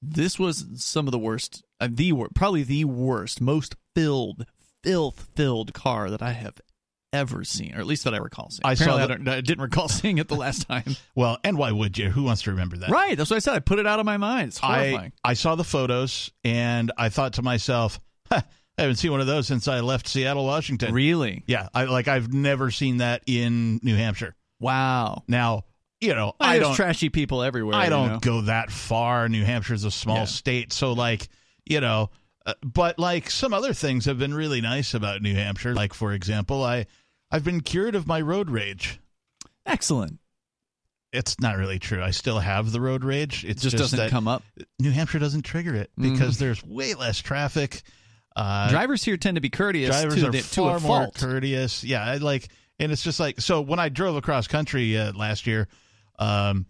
This was some of the worst, uh, the wor- probably the worst, most filled, filth filled car that I have ever seen, or at least that I recall seeing. I saw the- I, don't- I didn't recall seeing it the last time. Well, and why would you? Who wants to remember that? right, that's what I said. I put it out of my mind. It's horrifying. I, I saw the photos and I thought to myself, "Huh, I haven't seen one of those since I left Seattle, Washington. really? Yeah, I like I've never seen that in New Hampshire. Wow. Now, you know, Well, I don't trashy people everywhere. I don't know? go that far. New Hampshire's a small Yeah. state, so like, you know, uh, but like some other things have been really nice about New Hampshire. Like for example, I I've been cured of my road rage. Excellent. It's not really true. I still have the road rage. It It's just, doesn't come up. New Hampshire doesn't trigger it Mhm. because there's way less traffic. Uh, Drivers here tend to be courteous drivers to, are the, to far a more fault. courteous. Yeah, I like, and it's just like so. When I drove across country uh, last year, um,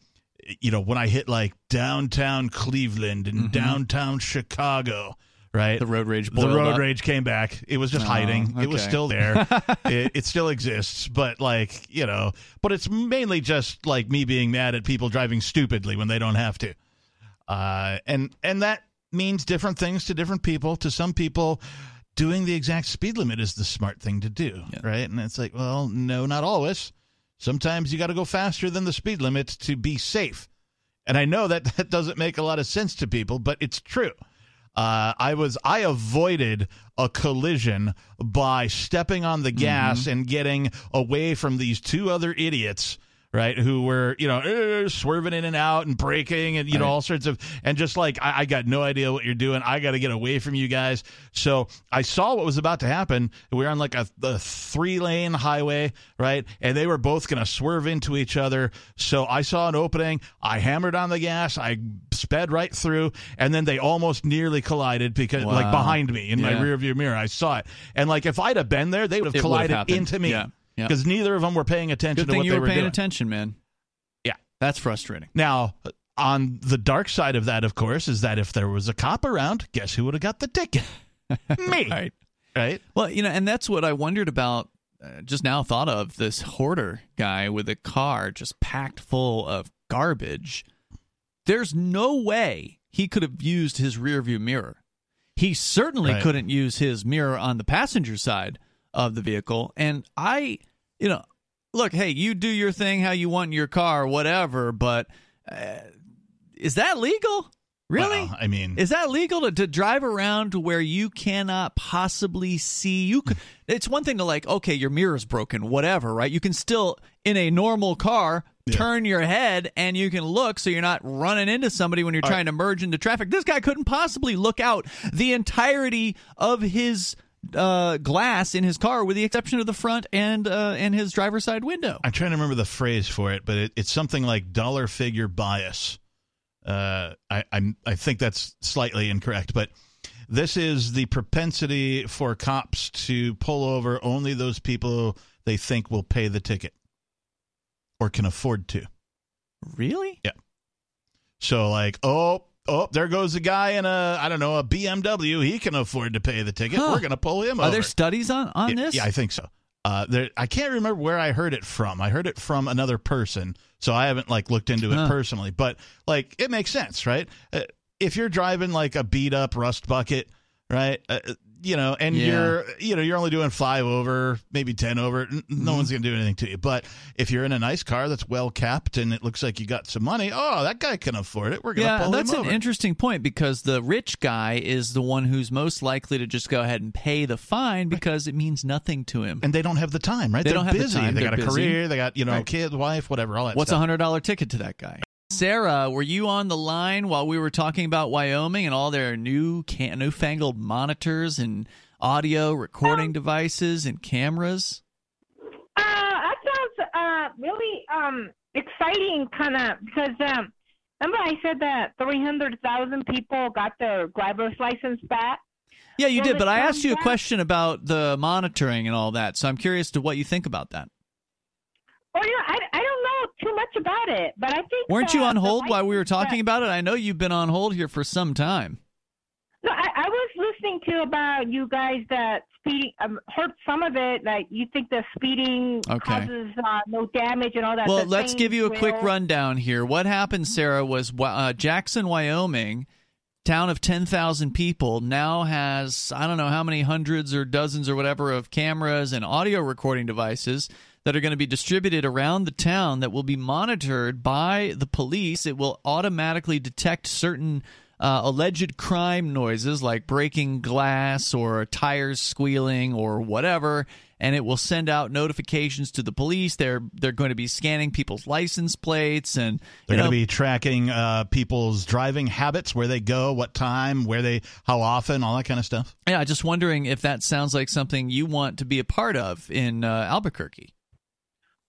you know, when I hit like downtown Cleveland and Mhm. downtown Chicago, right? the road rage. The road up. rage came back. It was just Oh, hiding. It was still there. it, it still exists, but like you know, but it's mainly just like me being mad at people driving stupidly when they don't have to, uh, and and that means different things to different people. To some people, doing the exact speed limit is the smart thing to do, Yeah. right? And it's like, well, no, not always. Sometimes you got to go faster than the speed limit to be safe. And I know that that doesn't make a lot of sense to people, but it's true. Uh, I was I avoided a collision by stepping on the gas and getting away from these two other idiots, right? Who were, you know, uh, swerving in and out and braking and, you know, all sorts of, and just like, I, I got no idea what you're doing. I got to get away from you guys. So I saw what was about to happen. We were on like a, a three lane highway, right? And they were both going to swerve into each other. So I saw an opening. I hammered on the gas. I sped right through. And then they almost nearly collided because, like, behind me in my Yeah. rear view mirror. I saw it. And, like, if I'd have been there, they would have collided into me. Yeah. Because neither of them were paying attention Good to thing what you they were were paying doing. attention, man. Yeah. That's frustrating. Now, on the dark side of that, of course, is that if there was a cop around, guess who would have got the ticket? Me. Right. Right? Well, you know, and that's what I wondered about. Uh, just now thought of this hoarder guy with a car just packed full of garbage. There's no way he could have used his rear view mirror. He certainly Right. couldn't use his mirror on the passenger side of the vehicle. And I, you know, look, hey, you do your thing how you want in your car, whatever, but uh, is that legal? Really? Well, I mean, Is that legal to, to drive around to where you cannot possibly see? You could, it's one thing to like, okay, your mirror's broken, whatever, right? You can still in a normal car turn your head and you can look so you're not running into somebody when you're trying to merge into traffic. This guy couldn't possibly look out the entirety of his uh, glass in his car, with the exception of the front and uh, and his driver's side window. I'm trying to remember the phrase for it, but it, it's something like dollar figure bias. Uh, I, I'm, I think that's slightly incorrect, but this is the propensity for cops to pull over only those people they think will pay the ticket or can afford to. Really? Yeah. So, like, oh, oh, there goes a guy in a, I don't know, a BMW. He can afford to pay the ticket. Huh. We're going to pull him up. Are over. there studies on on yeah, this? Yeah, I think so. Uh, there, I can't remember where I heard it from. I heard it from another person, so I haven't like looked into it Huh. personally. But like, it makes sense, right? Uh, if you're driving like a beat up rust bucket, right? Uh, you know, and Yeah. you're, you know, you're only doing five over, maybe ten over. No Mm-hmm. one's gonna do anything to you. But if you're in a nice car that's well capped and it looks like you got some money, oh, that guy can afford it. We're gonna yeah, pull that's an interesting point because the rich guy is the one who's most likely to just go ahead and pay the fine because it means nothing to him. and they don't have the time, right? They They're don't have the time. They They're got a career. They got you know Right. kid, wife, whatever. All that. What's a hundred dollar ticket to that guy? Sarah, were you on the line while we were talking about Wyoming and all their new can- newfangled monitors and audio recording devices and cameras? Uh, that sounds uh really um exciting, kind of because um remember I said that three hundred thousand people got their driver's license back. Yeah, you Well, did, but I asked you a question about the monitoring and all that, so I'm curious to what you think about that. Well, you know, I, I don't know too much about it, but I think Weren't you on hold while we were talking that- about it? I know you've been on hold here for some time. No, I, I was listening to about you guys that speeding. Um, heard some of it. Like you think the speeding Okay. causes uh, no damage and all that. Well, let's give you a quick will- rundown here. What happened, Sarah, was uh, Jackson, Wyoming, town of 10,000 people, now has, I don't know how many hundreds or dozens or whatever of cameras and audio recording devices that are going to be distributed around the town that will be monitored by the police. It will automatically detect certain. Uh, alleged crime noises like breaking glass or tires squealing or whatever, and it will send out notifications to the police. They're they're going to be scanning people's license plates and They're going to be tracking uh, people's driving habits, where they go, what time, where they, how often, all that kind of stuff. yeah. I just wondering if that sounds like something you want to be a part of in uh, Albuquerque.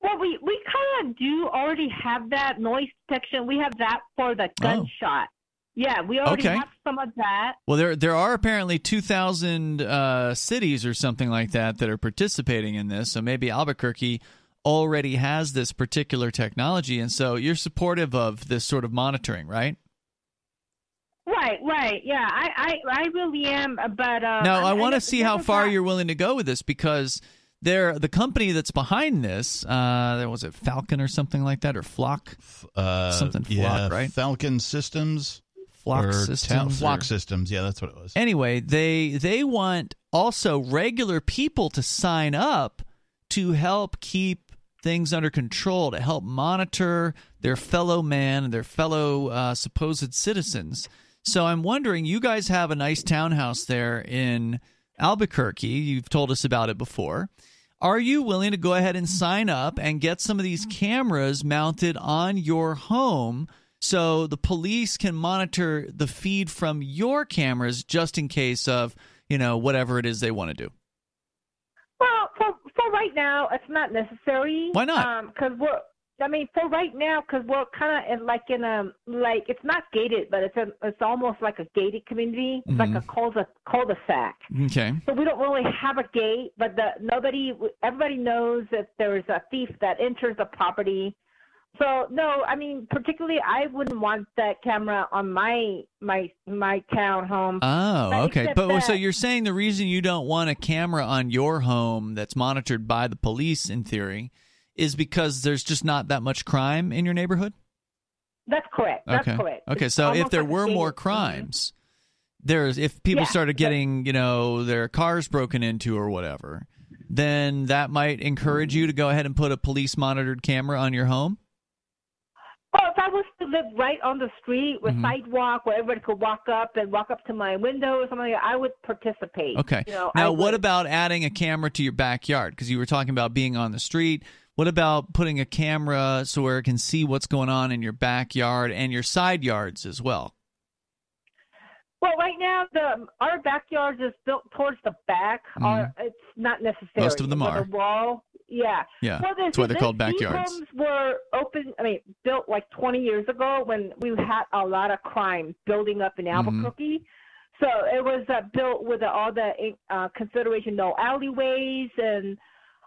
Well, we we kind of do already have that noise detection. We have that for the gunshot. Yeah, we already Oh. Okay. have some of that. Well, there there are apparently two thousand uh, cities or something like that that are participating in this. So maybe Albuquerque already has this particular technology, and so you're supportive of this sort of monitoring, right? Right, right. Yeah, I I, I really am. But uh, Now, I I'm- want to see how far got- you're willing to go with this because they're the company that's behind this. Uh, there was it Falcon or something like that, or Flock, Uh, Something flock, yeah, right? Falcon Systems. Flock or Ta- Systems, Flock or- Systems. Yeah, that's what it was. Anyway, they they want also regular people to sign up to help keep things under control, to help monitor their fellow man and their fellow uh, supposed citizens. So I'm wondering, you guys have a nice townhouse there in Albuquerque. You've told us about it before. Are you willing to go ahead and sign up and get some of these cameras mounted on your home so the police can monitor the feed from your cameras just in case of, you know, whatever it is they want to do? Well, for for right now, it's not necessary. Why not? Um, because we're. I mean, for right now, because we're kind of like in a like it's not gated, but it's a it's almost like a gated community, It's like mm-hmm. a cul de cul-de-sac. Okay. So we don't really have a gate, but the nobody, everybody knows if there's a thief that enters the property. So no, I mean, particularly, I wouldn't want that camera on my my my townhome. Oh, But okay. But so you're saying the reason you don't want a camera on your home that's monitored by the police, in theory, is because there's just not that much crime in your neighborhood? That's correct. That's okay. correct. Okay. It's So if there were more gated- crimes, there's if people Yeah, started but- getting you know their cars broken into or whatever, then that might encourage you to go ahead and put a police monitored camera on your home. Well, if I was to live right on the street with Mhm. sidewalk where everybody could walk up and walk up to my window or something, I would participate. Okay. You know, I now, what would. about adding a camera to your backyard? Because you were talking about being on the street. What about putting a camera so where it can see what's going on in your backyard and your side yards as well? Well, right now the our backyard is built towards the back. Or it's not necessary. Mm-hmm. Most of them are. The wall. Yeah. Yeah, Well, that's why they're the- called backyards. homes were open. I mean, built like 20 years ago when we had a lot of crime building up in Mm-hmm. Albuquerque. So it was uh, built with all the uh, consideration, no alleyways, and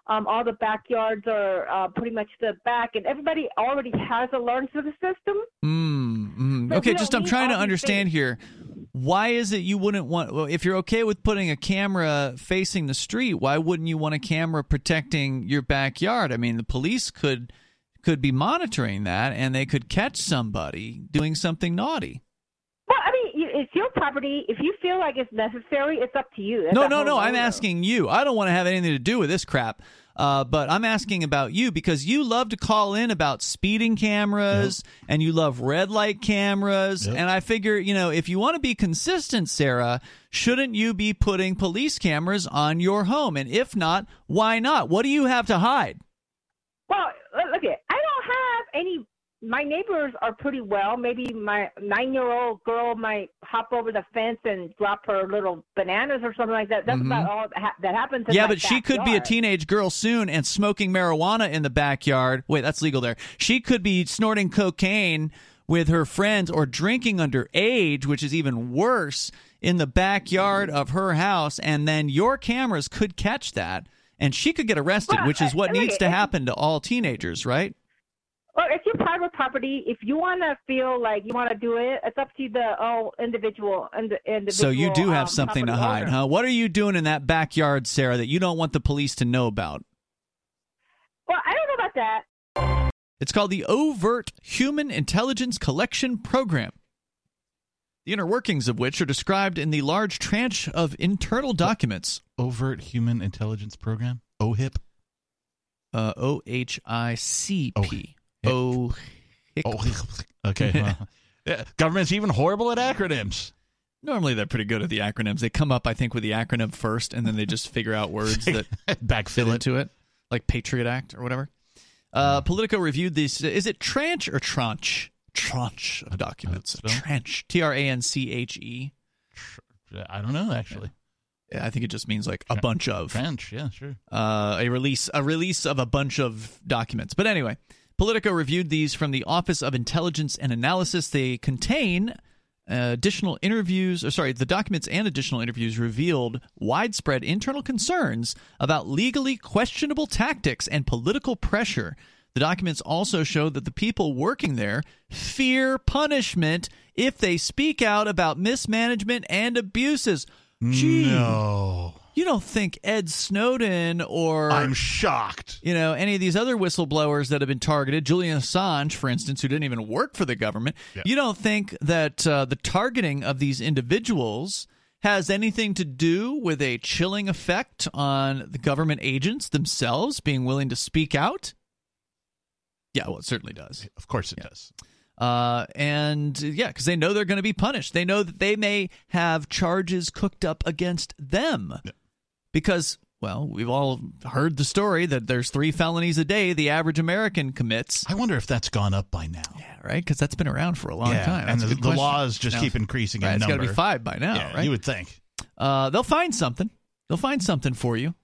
um, all the backyards are uh, pretty much the back, and everybody already has a learn to the system. Mm, mm. So Okay, just I'm trying to understand things. here. Why is it you wouldn't want? Well, if you're okay with putting a camera facing the street, why wouldn't you want a camera protecting your backyard? I mean, the police could could be monitoring that, and they could catch somebody doing something naughty. Well, I mean, it's your property. If you feel like it's necessary, it's up to you. That's No, no, no. I'm homeowner. asking you. I don't want to have anything to do with this crap. Uh, but I'm asking about you because you love to call in about speeding cameras and you love red light cameras. Yep. And I figure, you know, if you want to be consistent, Sarah, shouldn't you be putting police cameras on your home? And if not, why not? What do you have to hide? Well, look look it. I don't have any. My neighbors are pretty well. Maybe my nine-year-old girl might hop over the fence and drop her little bananas or something like that. That's about all that, ha- that happens. Mm-hmm. yeah, but she could be a teenage girl soon and smoking marijuana in the backyard. Wait, that's legal there. She could be snorting cocaine with her friends or drinking underage, which is even worse, in the backyard of her house. And then your cameras could catch that. And she could get arrested, Well, which is what needs to happen to all teenagers, right? Well, it's your private property. If you want to feel like you want to do it, it's up to the oh individual and individual. So you do have um, something to hide, owner. huh? What are you doing in that backyard, Sarah, that you don't want the police to know about? Well, I don't know about that. It's called the Overt Human Intelligence Collection Program. The inner workings of which are described in the large tranche of internal documents. Overt Human Intelligence Program, OHIP. Uh, O H I C P. Oh, Oh, okay. well, yeah, government's even horrible at acronyms. Normally they're pretty good at the acronyms. They come up, I think, with the acronym first, and then they just figure out words that Backfill into it, like Patriot Act or whatever. Uh, Politico reviewed these. Is it tranche or tranche? Tranche of documents. Tranche. T R A N C H E. I don't know actually. Yeah, I think it just means like a bunch of. French, yeah, sure. uh, a release a release of a bunch of documents. But anyway, Politico reviewed these from the Office of Intelligence and Analysis. They contain uh, additional interviews, or sorry, the documents and additional interviews revealed widespread internal concerns about legally questionable tactics and political pressure. The documents also show that the people working there fear punishment if they speak out about mismanagement and abuses. Gee, No. You don't think Ed Snowden or I'm shocked. you know any of these other whistleblowers that have been targeted, Julian Assange, for instance, who didn't even work for the government, Yeah. you don't think that uh, the targeting of these individuals has anything to do with a chilling effect on the government agents themselves being willing to speak out? Yeah, well, it certainly does. Of course it does. Uh, and yeah, because they know they're going to be punished. They know that they may have charges cooked up against them. Yeah. Because Well, we've all heard the story that there's three felonies a day the average American commits. I wonder if that's gone up by now. Yeah, right? Because that's been around for a long yeah, time. and That's a the, the laws just Now- keep increasing Right, in it's got to be five by now, yeah, right? you would think. uh, they'll find something. They'll find something for you.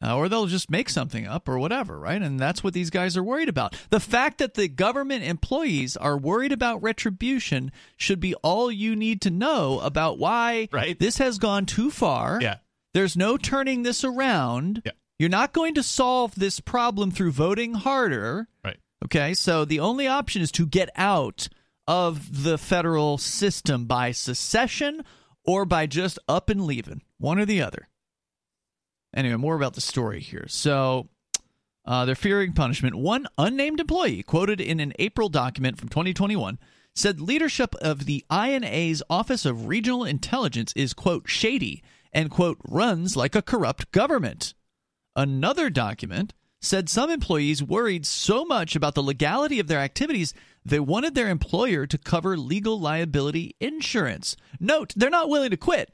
Uh, or they'll just make something up or whatever, right? And that's what these guys are worried about. The fact that the government employees are worried about retribution should be all you need to know about why Right. this has gone too far. Yeah. There's no turning this around. Yeah. You're not going to solve this problem through voting harder. Right. Okay, so the only option is to get out of the federal system by secession or by just up and leaving, one or the other. Anyway, more about the story here. So, uh, they're fearing punishment. One unnamed employee, quoted in an April document from 2021, said leadership of the INA's Office of Regional Intelligence is, quote, shady and, quote, runs like a corrupt government. Another document said some employees worried so much about the legality of their activities they wanted their employer to cover legal liability insurance. Note, they're not willing to quit.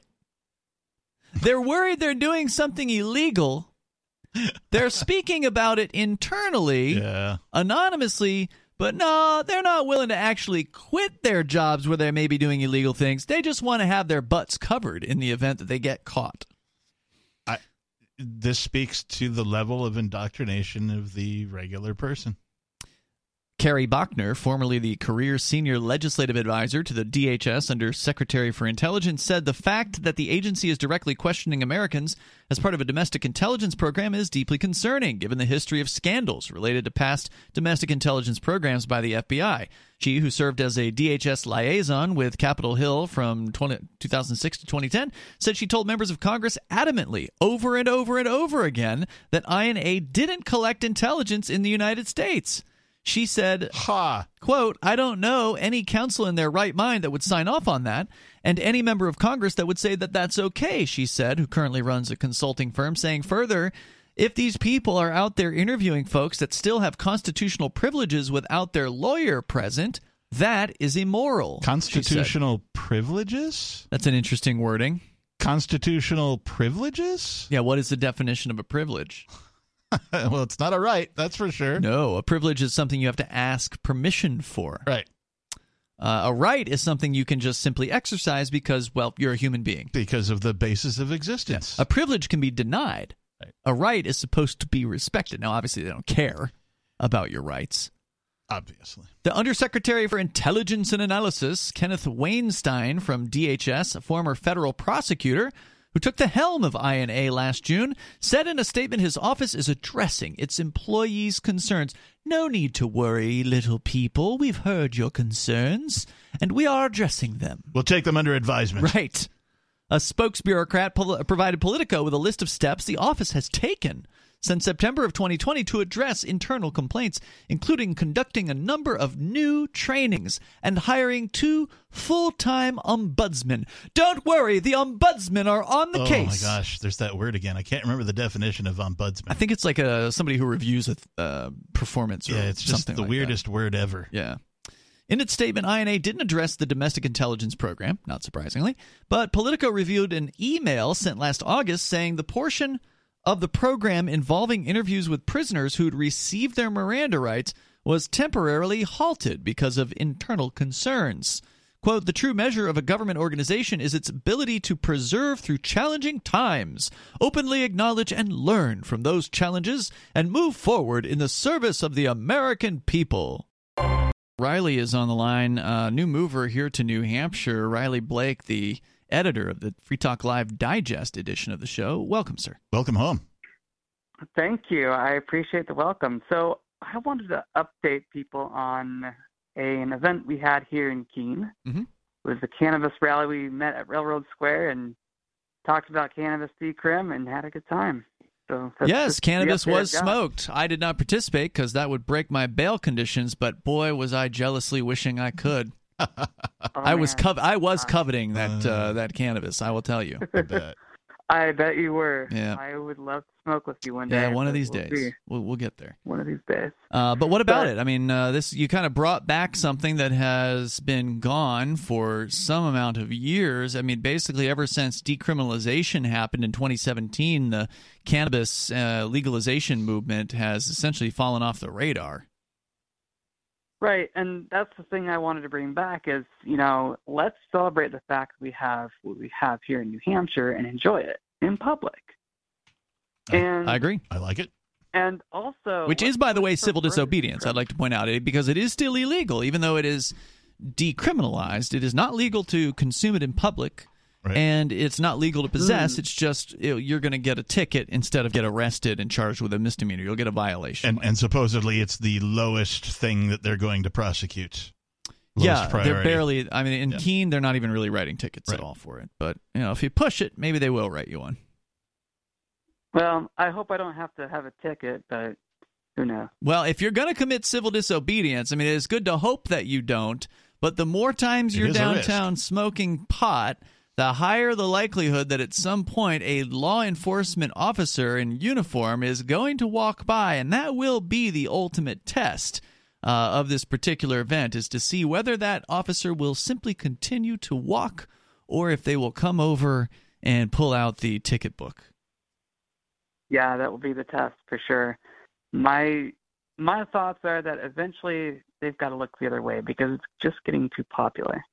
They're worried they're doing something illegal. They're speaking about it internally, Yeah. anonymously, but no, they're not willing to actually quit their jobs where they may be doing illegal things. They just want to have their butts covered in the event that they get caught. I, This speaks to the level of indoctrination of the regular person. Carrie Bachner, formerly the career senior legislative advisor to the DHS under Secretary for Intelligence, said the fact that the agency is directly questioning Americans as part of a domestic intelligence program is deeply concerning, given the history of scandals related to past domestic intelligence programs by the FBI. She, who served as a DHS liaison with Capitol Hill from 20, 2006 to 2010, said she told members of Congress adamantly, over and over and over again, that INA didn't collect intelligence in the United States. She said, Ha! quote, I don't know any counsel in their right mind that would sign off on that, and any member of Congress that would say that that's okay, she said, who currently runs a consulting firm, saying further, if these people are out there interviewing folks that still have constitutional privileges without their lawyer present, that is immoral. Constitutional privileges? That's an interesting wording. Constitutional privileges? Yeah, what is the definition of a privilege? well, it's not a right, that's for sure. No, a privilege is something you have to ask permission for. Right. Uh, a right is something you can just simply exercise because, well, you're a human being. Because of the basis of existence. A privilege can be denied. Right. A right is supposed to be respected. Now, obviously, they don't care about your rights. Obviously. The Undersecretary for Intelligence and Analysis, Kenneth Wainstein from DHS, a former federal prosecutor who took the helm of INA last June, said in a statement his office is addressing its employees' concerns. No need to worry, little people. We've heard your concerns, and we are addressing them. We'll take them under advisement. Right. A spokesbureaucrat pol- provided Politico with a list of steps the office has taken since September of 2020 to address internal complaints, including conducting a number of new trainings and hiring two full time ombudsmen. Don't worry, the ombudsmen are on the oh case. Oh my gosh, there's that word again. I can't remember the definition of ombudsman. I think it's like a somebody who reviews a uh, performance or yeah, it's just the like that. weirdest word ever. Yeah. In its statement, INA didn't address the domestic intelligence program, not surprisingly, but Politico reviewed an email sent last August saying the portion of the program involving interviews with prisoners who'd received their Miranda rights was temporarily halted because of internal concerns. Quote, the true measure of a government organization is its ability to preserve through challenging times, openly acknowledge and learn from those challenges, and move forward in the service of the American people. Riley is on the line, uh, new mover here to New Hampshire. Riley Blake, the editor of the Free Talk Live Digest edition of the show. Welcome, sir. Welcome home. Thank you. I appreciate the welcome. So I wanted to update people on a, an event we had here in Keene. Mhm. It was a cannabis rally. We met at Railroad Square and talked about cannabis decrim and had a good time. So yes, cannabis was I've smoked. I did not participate because that would break my bail conditions, but boy, was I jealously wishing I could. Oh, I was cov- I was coveting that Uh. uh, that cannabis. I will tell you. I bet. I bet you were. Yeah. I would love to smoke with you one day. Yeah, one of these we'll days. see. We'll, we'll get there. One of these days. Uh, but what about But- it? I mean, uh, this you kind of brought back something that has been gone for some amount of years. I mean, basically, ever since decriminalization happened in 2017, the cannabis uh, legalization movement has essentially fallen off the radar. Right, and that's the thing I wanted to bring back is, you know, let's celebrate the fact we have what we have here in New Hampshire and enjoy it in public. And I agree. I like it. and also Which is, by the way, civil disobedience. I'd like to point out it because it is still illegal, even though it is decriminalized. It is not legal to consume it in public, Right. and it's not legal to possess. Mm. It's just you know, you're going to get a ticket instead of get arrested and charged with a misdemeanor. You'll get a violation. And and supposedly it's the lowest thing that they're going to prosecute. Lowest yeah, they're barely. I mean, in Yeah. Keene, they're not even really writing tickets at all for it. But you know, if you push it, maybe they will write you one. Well, I hope I don't have to have a ticket, but who knows? Well, if you're going to commit civil disobedience, I mean, it's good to hope that you don't. But the more times It you're is a risk. downtown smoking pot, the higher the likelihood that at some point a law enforcement officer in uniform is going to walk by, and that will be the ultimate test. Uh, of this particular event is to see whether that officer will simply continue to walk or if they will come over and pull out the ticket book. Yeah, that will be the test for sure. My my thoughts are that eventually they've got to look the other way because it's just getting too popular.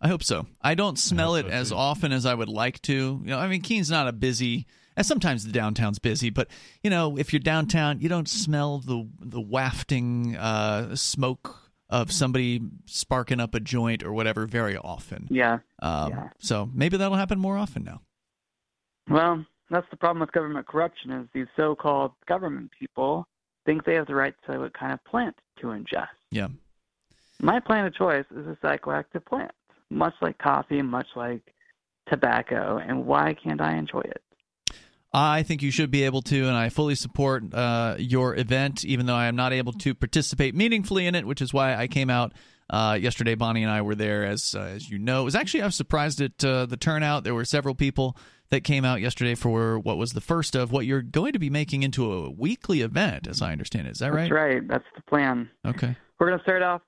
I hope so. I don't smell hope it so, as too. often as I would like to. You know, I mean, Keene's not a busy. And sometimes the downtown's busy, but you know, if you're downtown, you don't smell the the wafting uh, smoke of somebody sparking up a joint or whatever very often. Yeah. Um, Yeah. So maybe that'll happen more often now. Well, that's the problem with government corruption is these so-called government people think they have the right to what kind of plant to ingest. Yeah. My plant of choice is a psychoactive plant, much like coffee, much like tobacco, and why can't I enjoy it? I think you should be able to, and I fully support uh, your event, even though I am not able to participate meaningfully in it, which is why I came out uh, yesterday. Bonnie and I were there, as uh, as you know. It was actually I was surprised at uh, the turnout. There were several people that came out yesterday for what was the first of what you're going to be making into a weekly event, as I understand it. Is that right? That's right. That's the plan. Okay. We're going to start off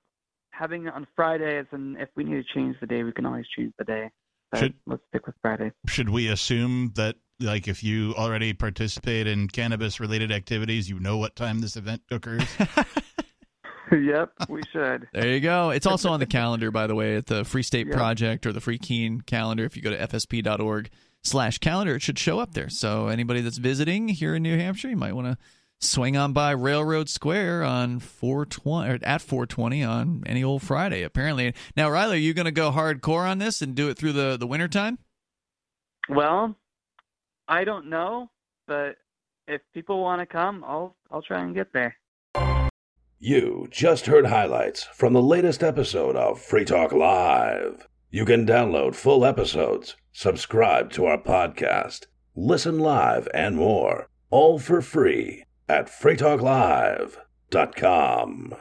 having it on Fridays, and if we need to change the day, we can always change the day. But Should- let's stick with Friday. Should we assume that, like, if you already participate in cannabis related activities, you know what time this event occurs? yep, we should. There you go. It's also on the calendar, by the way, at the Free State Yeah. Project or the Free Keene calendar. If you go to fsp.org slash calendar, it should show up there. So anybody that's visiting here in New Hampshire, you might want to swing on by Railroad Square on 420 or at 420 on any old Friday, apparently. Now, Riley, are you going to go hardcore on this and do it through the, the wintertime? Well, I don't know, but if people want to come, I'll I'll try and get there. You just heard highlights from the latest episode of Free Talk Live. You can download full episodes, subscribe to our podcast, listen live, and more, all for free at freetalklive.com.